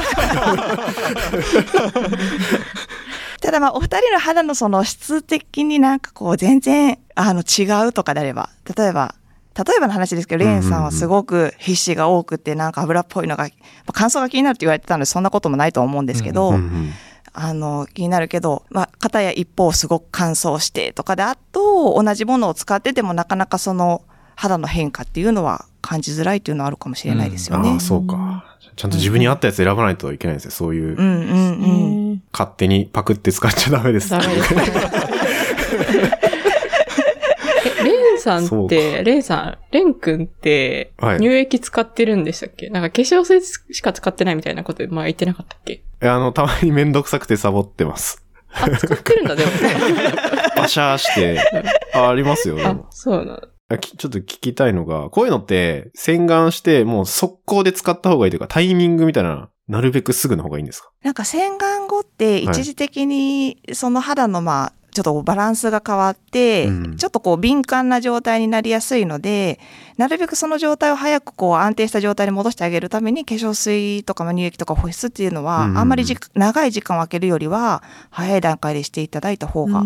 Speaker 4: ただまあ、お二人の肌のその質的になんかこう全然、あの違うとかであれば、例えば、例えばの話ですけど、レーンさんはすごく皮脂が多くてなんか油っぽいのが、まあ乾燥が気になるって言われてたのでそんなこともないと思うんですけど、
Speaker 2: うんうん
Speaker 4: あの、気になるけど、まあ、片や一方すごく乾燥してとかであと、同じものを使っててもなかなかその肌の変化っていうのは感じづらいっていうのはあるかもしれないですよね。
Speaker 2: ああ、そうか。ちゃんと自分に合ったやつ選ばないといけないんですよ。そういう、
Speaker 4: うんうんうん。
Speaker 3: ん。
Speaker 2: 勝手にパクって使っちゃダメです。
Speaker 3: ダメですさんって、レンさん、レン君って
Speaker 2: はい
Speaker 3: 乳液使ってるんでしたっけ、なんか化粧水しか使ってないみたいなこと前言ってなかったっけ？
Speaker 2: いやあの、たまにめんどくさくてサボってます。
Speaker 3: あ、使ってるんだ、でも。
Speaker 2: バシャーして、あありますよ。で
Speaker 3: あ
Speaker 2: も、
Speaker 3: そうなの。
Speaker 2: あきちょっと聞きたいのが、こういうのって洗顔してもう速攻で使った方がいいというか、タイミングみたいな、なるべくすぐの方がいいんですか？
Speaker 4: なんか洗顔後って一時的にその肌のまあ、ちょっとバランスが変わって、
Speaker 2: うん
Speaker 4: ちょっとこう敏感な状態になりやすいので、なるべくその状態を早くこう安定した状態に戻してあげるために化粧水とかまあ乳液とか保湿っていうのは、
Speaker 2: うん
Speaker 4: あんまりじ長い時間を空けるよりは、早い段階でしていただいた方が。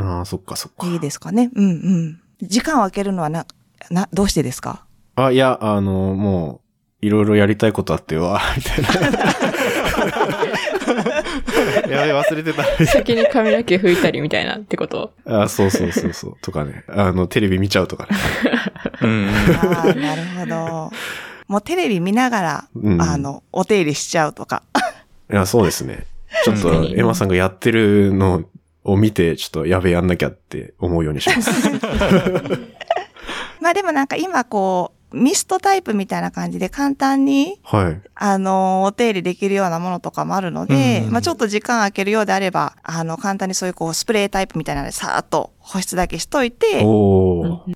Speaker 2: ああ、そっかそっか。
Speaker 4: いいですかね。うんうん。時間を空けるのはな、な、どうしてですか？
Speaker 2: あ、いや、あの、もう、いろいろやりたいことあってわ、みたいな。やべえ、忘れてた。
Speaker 3: 先に髪の毛拭いたりみたいなってこと？
Speaker 2: あ、そうそうそうそう。とかね。あの、テレビ見ちゃうとかね。
Speaker 1: うん。
Speaker 4: ああ、なるほど。もうテレビ見ながら、
Speaker 2: うん
Speaker 4: あの、お手入れしちゃうとか。
Speaker 2: いや、そうですね。ちょっと、
Speaker 3: うん
Speaker 2: エマさんがやってるのを見て、ちょっとやべえ、やんなきゃって思うようにします。
Speaker 4: まあでもなんか今こう、ミストタイプみたいな感じで簡単に、
Speaker 2: はい。
Speaker 4: あの、お手入れできるようなものとかもあるので、
Speaker 1: うん
Speaker 4: まあちょっと時間空けるようであれば、あの、簡単にそういうこう、スプレータイプみたいなのでさーっと保湿だけしといて。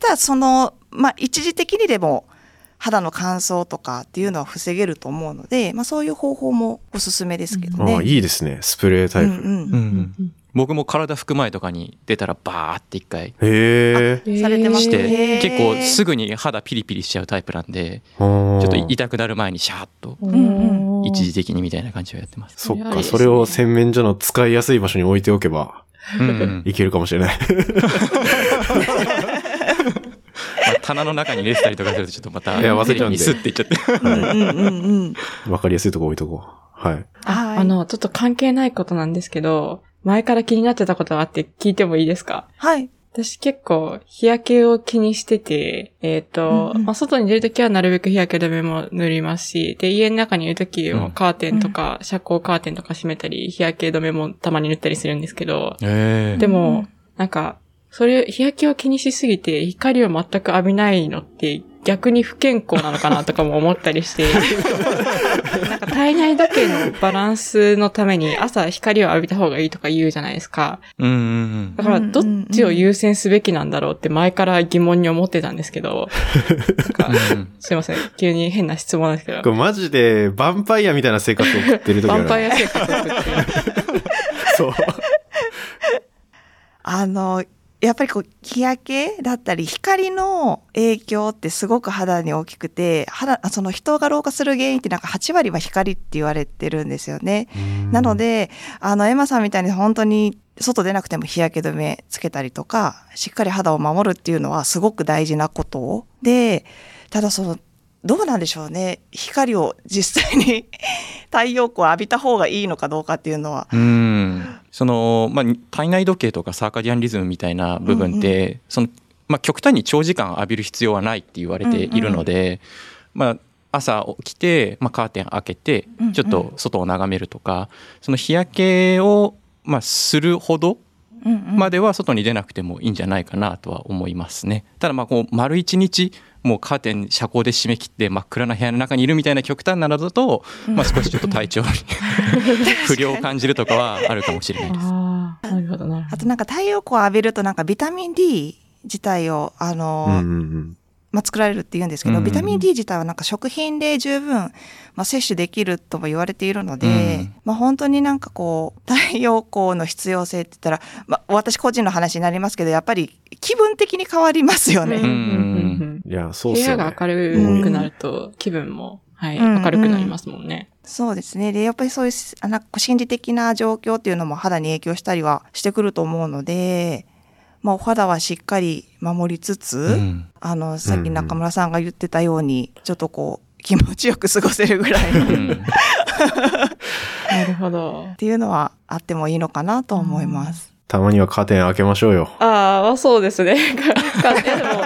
Speaker 4: ただその、まあ一時的にでも、肌の乾燥とかっていうのは防げると思うので、まあそういう方法もおすすめですけどね。
Speaker 2: ああ、いいですね。スプレータイプ。
Speaker 4: うんうん
Speaker 1: うん。僕も体拭く前とかに出たらバーって一回。
Speaker 4: されてます
Speaker 1: し
Speaker 4: へ
Speaker 1: て、
Speaker 4: ー
Speaker 1: 結構すぐに肌ピリピリしちゃうタイプなんで、
Speaker 2: ちょ
Speaker 1: っと痛くなる前にシャーッと
Speaker 3: うん
Speaker 1: 一時的にみたいな感じをやってます。
Speaker 2: そっか、それを洗面所の使いやすい場所に置いておけば、
Speaker 1: うんうん
Speaker 2: いけるかもしれない。
Speaker 1: まあ棚の中に入れてたりとかするとちょっとまた
Speaker 2: いや忘れちゃうんで
Speaker 1: スッていっちゃって。
Speaker 2: わかりやすいとこ置いとこう。はい。
Speaker 4: はい
Speaker 3: あの、ちょっと関係ないことなんですけど、前から気になってたことがあって聞いてもいいですか？
Speaker 4: はい。
Speaker 3: 私結構日焼けを気にしてて、えっ、と、
Speaker 4: うんうん。
Speaker 3: まあ、外に出るときはなるべく日焼け止めも塗りますし、で、家の中にいるとき
Speaker 1: うん。
Speaker 3: はカーテンとか、遮光カーテンとか閉めたり、日焼け止めもたまに塗ったりするんですけど、
Speaker 1: え
Speaker 3: でも、なんか、それ、日焼けを気にしすぎて、光を全く浴びないのって、逆に不健康なのかなとかも思ったりして、か体内時計のバランスのために朝光を浴びた方がいいとか言うじゃないですか。
Speaker 1: うんうんうん
Speaker 3: だから、どっちを優先すべきなんだろうって前から疑問に思ってたんですけど、すいません、急に変な質問なんですけど、
Speaker 2: これマジで、ヴァンパイアみたいな生活を送ってる時ある。
Speaker 3: ヴァンパイア生活を送ってる。
Speaker 2: そう。
Speaker 4: あの、やっぱりこう、日焼けだったり、光の影響ってすごく肌に大きくて、肌、あその人が老化する原因ってなんか8割は光って言われてるんですよね。なので、あの、エマさんみたいに本当に外出なくても日焼け止めつけたりとか、しっかり肌を守るっていうのはすごく大事なことで、ただその、どうなんでしょうね。光を実際に 太陽光を浴びた方がいいのかどうかっていうのは。
Speaker 1: うんその、まあ、体内時計とかサーカディアンリズムみたいな部分って、そのまあ、極端に長時間浴びる必要はないって言われているので、まあ、朝起きて、まあ、カーテン開けて
Speaker 4: うんうん。
Speaker 1: ちょっと外を眺めるとか、その日焼けを、まあ、するほど
Speaker 4: うんうん。
Speaker 1: までは外に出なくてもいいんじゃないかなとは思いますね。ただまあこう丸一日もうカーテン遮光で締め切って真っ暗な部屋の中にいるみたいな極端なのだと、まあ少しちょっと体調に 不良を感じるとかはあるかもしれないです。
Speaker 3: ああ、なるほど、な。
Speaker 4: あとなんか太陽光を浴びるとなんかビタミン D 自体を、あの、
Speaker 2: うんうんうん。
Speaker 4: まあ、作られるって言うんですけど、
Speaker 1: うん
Speaker 4: ビタミン D 自体はなんか食品で十分、まあ、摂取できるとも言われているので、
Speaker 1: うん
Speaker 4: まあ、本当になんかこう、太陽光の必要性って言ったら、まあ、私個人の話になりますけど、やっぱり気分的に変わりますよね。
Speaker 3: うんうんうんうん
Speaker 2: いや、そうっ
Speaker 3: 部
Speaker 2: すよね。
Speaker 3: 屋が明るくなると気分も、はい、
Speaker 4: うん
Speaker 3: 明るくなりますもんね。
Speaker 4: そうですね。で、やっぱりそういう、あなんかこう心理的な状況っていうのも肌に影響したりはしてくると思うので、まあ、お肌はしっかり守りつつ、
Speaker 1: うん
Speaker 4: あの、さっき中村さんが言ってたように、ちょっとこう、気持ちよく過ごせるぐらいのっ
Speaker 1: うん
Speaker 3: なるほど。
Speaker 4: ていうのはあってもいいのかなと思います。
Speaker 2: たまにはカーテン開けましょうよ。
Speaker 3: ああ、そうですね。かかいやでも、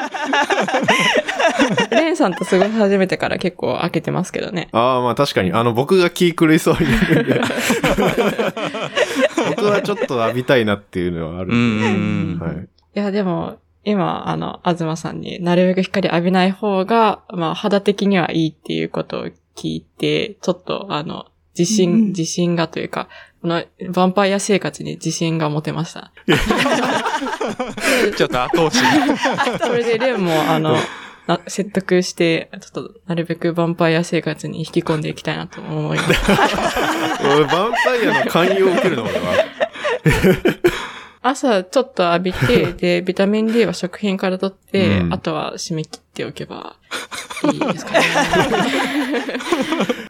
Speaker 3: レンさんと過ごし始めてから結構開けてますけどね。
Speaker 2: ああ、まあ確かに。あの、僕が気狂いそうになるんで。僕はちょっと浴びたいなっていうのはある
Speaker 1: うん。
Speaker 2: い
Speaker 3: や、でも、今、あの、東さんになるべく光浴びない方が、まあ、肌的にはいいっていうことを聞いて、ちょっと、あの、自信、
Speaker 4: うん
Speaker 3: 自信がというか、この、ヴァンパイア生活に自信が持てました。
Speaker 1: ちょっと後押し。
Speaker 3: それで、レンも、あの、な説得して、ちょっと、なるべくヴァンパイア生活に引き込んでいきたいなと思います。
Speaker 2: 俺、ヴァンパイアの寛容を受けるの俺は。
Speaker 3: 朝ちょっと浴びて、で、ビタミン D は食品から取って、
Speaker 2: うん
Speaker 3: あとは締め切っておけば いいですかね。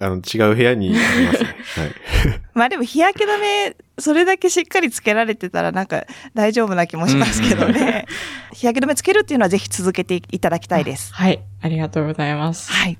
Speaker 2: あの、違う部屋にありますね。はい。
Speaker 4: まあでも日焼け止め、それだけしっかりつけられてたらなんか大丈夫な気もしますけどね。日焼け止めつけるっていうのはぜひ続けていただきたいです。
Speaker 3: はい。ありがとうございます。
Speaker 4: はい。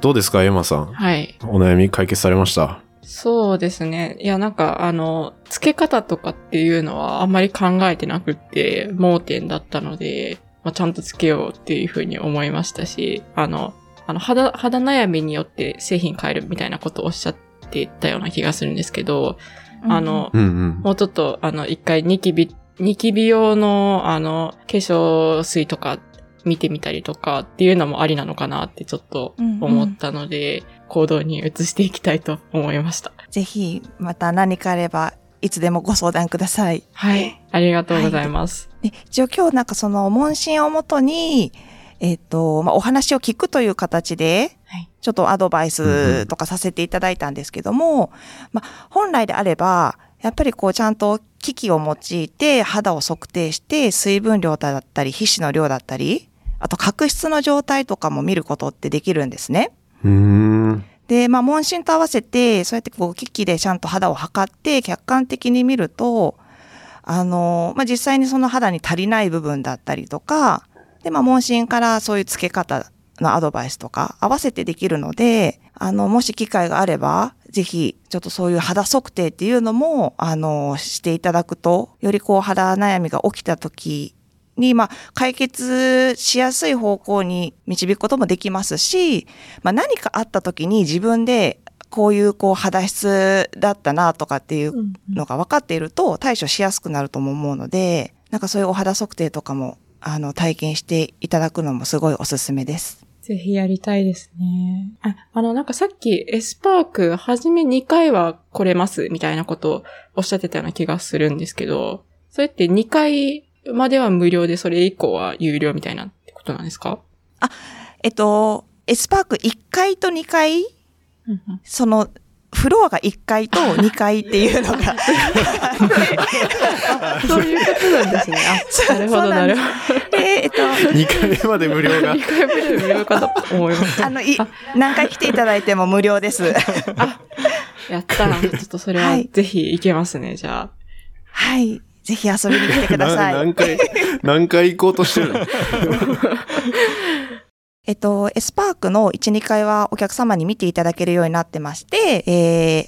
Speaker 2: どうですか、エマさん？
Speaker 3: はい。
Speaker 2: お悩み解決されました？
Speaker 3: そうですね。いや、なんか、あの、付け方とかっていうのはあんまり考えてなくって、盲点だったので、まあ、ちゃんと付けようっていうふうに思いましたし、あの、あの、肌、肌悩みによって製品変えるみたいなことをおっしゃってたような気がするんですけど、あの、
Speaker 2: うんうん。
Speaker 3: もうちょっと、あの、一回ニキビ、ニキビ用の、あの、化粧水とか見てみたりとかっていうのもありなのかなってちょっと思ったので、行動に移していきたいと思いました。
Speaker 4: ぜひまた何かあればいつでもご相談ください。
Speaker 3: はい。ありがとうございます。
Speaker 4: で一応今日なんかその問診をもとに、えっ、と、まあ、お話を聞くという形で、
Speaker 3: はい
Speaker 4: ちょっとアドバイスとかさせていただいたんですけども、まあ、本来であれば、やっぱりこうちゃんと機器を用いて肌を測定して水分量だったり皮脂の量だったり、あと角質の状態とかも見ることってできるんですね。で、まあ、問診と合わせて、そうやってこう、機器でちゃんと肌を測って、客観的に見ると、あの、まあ、実際にその肌に足りない部分だったりとか、で、まあ、問診からそういう付け方のアドバイスとか合わせてできるので、あの、もし機会があれば、ぜひ、ちょっとそういう肌測定っていうのも、あの、していただくと、よりこう肌悩みが起きた時に、まあ、解決しやすい方向に導くこともできますし、まあ、何かあった時に自分でこういうこう肌質だったなとかっていうのが分かっていると対処しやすくなるとも思うので、なんかそういうお肌測定とかも、あの、体験していただくのもすごいおすすめです。
Speaker 3: ぜひやりたいですね。あ、あの、なんかさっきエスパーク、はじめ2回は来れますみたいなことをおっしゃってたような気がするんですけど、それって2回までは無料で、それ以降は有料みたいなってことなんですか？
Speaker 4: えっと、エスパーク1階と2階、その、フロアが1階と 2階っていうのが、
Speaker 3: そういうことなんですね。あ、なるほど、なるほど。
Speaker 4: で、えっと、
Speaker 2: 2回目まで無料が
Speaker 3: 2。回目で無料かと思います。
Speaker 4: あの、い、何回来ていただいても無料です。
Speaker 3: やったら、ちょっとそれは
Speaker 4: はい
Speaker 3: ぜひ行けますね、じゃあ。
Speaker 4: はい。ぜひ遊びに来てください。
Speaker 2: な 何回、何回行こうとしてるの？
Speaker 4: えっと、エスパークの1、2階はお客様に見ていただけるようになってまして、えー、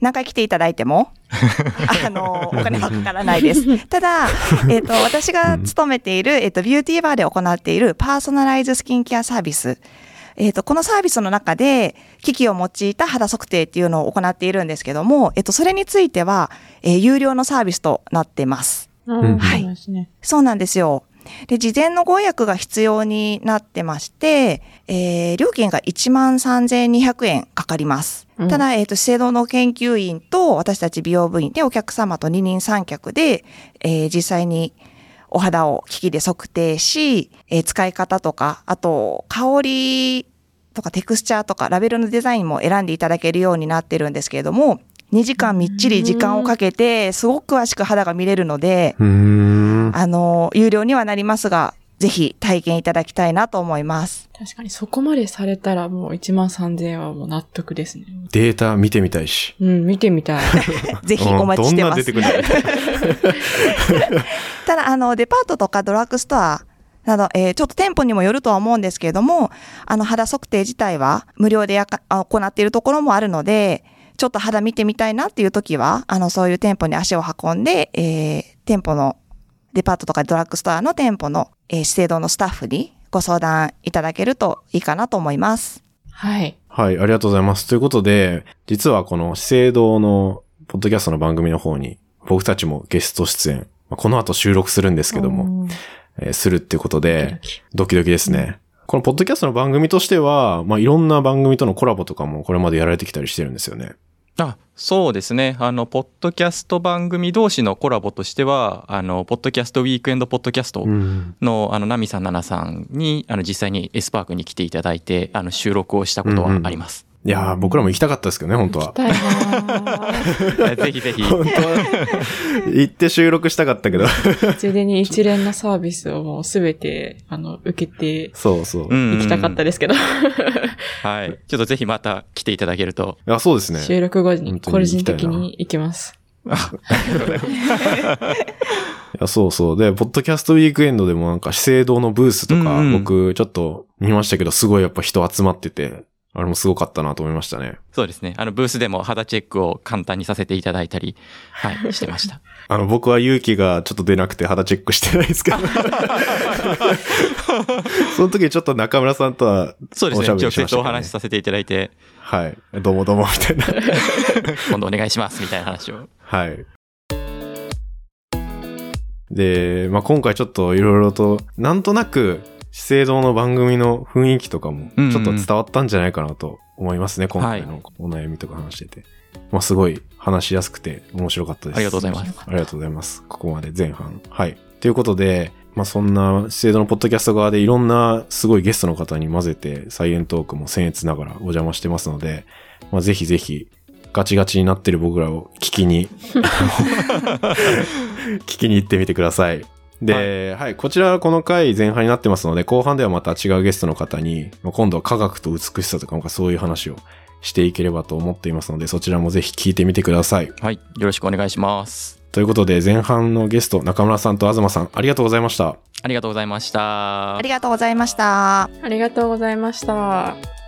Speaker 4: 何回来ていただいても、あの、お金はかからないです。ただ、えっと、私が勤めている、えっと、ビューティーバーで行っているパーソナライズスキンケアサービス。えっと、このサービスの中で、機器を用いた肌測定っていうのを行っているんですけども、えっと、それについては、えー有料のサービスとなってます。
Speaker 3: うん
Speaker 4: はい
Speaker 3: そうなんですね。
Speaker 4: そうなんですよ。で、事前のご予約が必要になってまして、えー料金が13,200円かかります。
Speaker 3: うん
Speaker 4: ただ、えっ、と、資生堂の研究員と私たち美容部員でお客様と二人三脚で、えー実際にお肌を機器で測定し、えー使い方とか、あと、香りとかテクスチャーとかラベルのデザインも選んでいただけるようになってるんですけれども、2時間みっちり時間をかけて、すごく詳しく肌が見れるので。あの、有料にはなりますが、ぜひ体験いただきたいなと思います。
Speaker 3: 確かにそこまでされたらもう1万3000円はもう納得ですね。
Speaker 2: データ見てみたいし。
Speaker 3: うん、見てみたい。
Speaker 4: ぜひお待ちしてます。
Speaker 2: うんどんなん出てくる
Speaker 4: ただ、あの、デパートとかドラッグストアなど、えーちょっと店舗にもよるとは思うんですけれども、あの、肌測定自体は無料でやかあ行っているところもあるので、ちょっと肌見てみたいなっていう時は、あの、そういう店舗に足を運んで、えー店舗の、デパートとかドラッグストアの店舗の、えー資生堂のスタッフにご相談いただけるといいかなと思います。
Speaker 3: はい。
Speaker 2: はい、ありがとうございます。ということで、実はこの資生堂のポッドキャストの番組の方に、僕たちもゲスト出演、まあこの後収録するんですけども、
Speaker 3: うん、
Speaker 2: えーするっていうことで、ドキドキですね。このポッドキャストの番組としては、まあ、いろんな番組とのコラボとかもこれまでやられてきたりしてるんですよね。
Speaker 1: あそうですねあのポッドキャスト番組同士のコラボとしてはあのポッドキャストウィークエンドポッドキャスト
Speaker 2: ん。
Speaker 1: のあのナミさんナナさんにあの実際にエスパークに来ていただいてあの収録をしたことはあります。
Speaker 2: いやー、僕らも行きたかったですけどね、本当は。
Speaker 3: 行きたいなぁ
Speaker 1: ぜひぜひ
Speaker 2: 本当は行って収録したかったけど。
Speaker 3: ついでに一連のサービスをもうすべて、あの、受けて
Speaker 2: そうそう。
Speaker 1: うん
Speaker 3: 行きたかったですけど、
Speaker 1: はいちょっとぜひまた来ていただけると
Speaker 2: あ、そうですね。
Speaker 3: 収録後に個人的に行きます。
Speaker 2: いや、そうそう。で、ポッドキャストウィークエンドでもなんか資生堂のブースとか、
Speaker 1: うんうん
Speaker 2: 僕ちょっと見ましたけど、すごいやっぱ人集まってて、あれもすごかったなと思いましたね。
Speaker 1: そうですねあのブースでも肌チェックを簡単にさせていただいたり、はい、してました。
Speaker 2: あの、僕は勇気がちょっと出なくて肌チェックしてないですけど。その時ちょっと中村さんとは、
Speaker 1: そうですね直接お話しさせていただいて
Speaker 2: はい。どうもどうも、みたいな。
Speaker 1: 今度お願いしますみたいな話を。
Speaker 2: はい。で、まあ、今回ちょっといろいろと、なんとなく、資生堂の番組の雰囲気とかも、
Speaker 1: うんうん
Speaker 2: ちょっと伝わったんじゃないかなと思いますね、今回のお悩みとか話してて。まあ、すごい話しやすくて面白かったです。
Speaker 1: ありがとうございます。
Speaker 2: ありがとうございます。ここまで前半。はい。ということで、まあそんな資生堂のポッドキャスト側でいろんなすごいゲストの方に混ぜてサイエントークも僭越ながらお邪魔してますので、まあぜひぜひガチガチになってる僕らを聞きに、聞きに行ってみてください。で、はい、こちらはこの回前半になってますので、後半ではまた違うゲストの方に、まあ今度は科学と美しさとかなんかそういう話をしていければと思っていますので、そちらもぜひ聞いてみてください。
Speaker 1: はい、よろしくお願いします。
Speaker 2: ということで、前半のゲスト、中村さんと東さん、ありがとうございました。
Speaker 1: ありがとうございました
Speaker 4: あ。りがとうございました。
Speaker 3: ありがとうございました。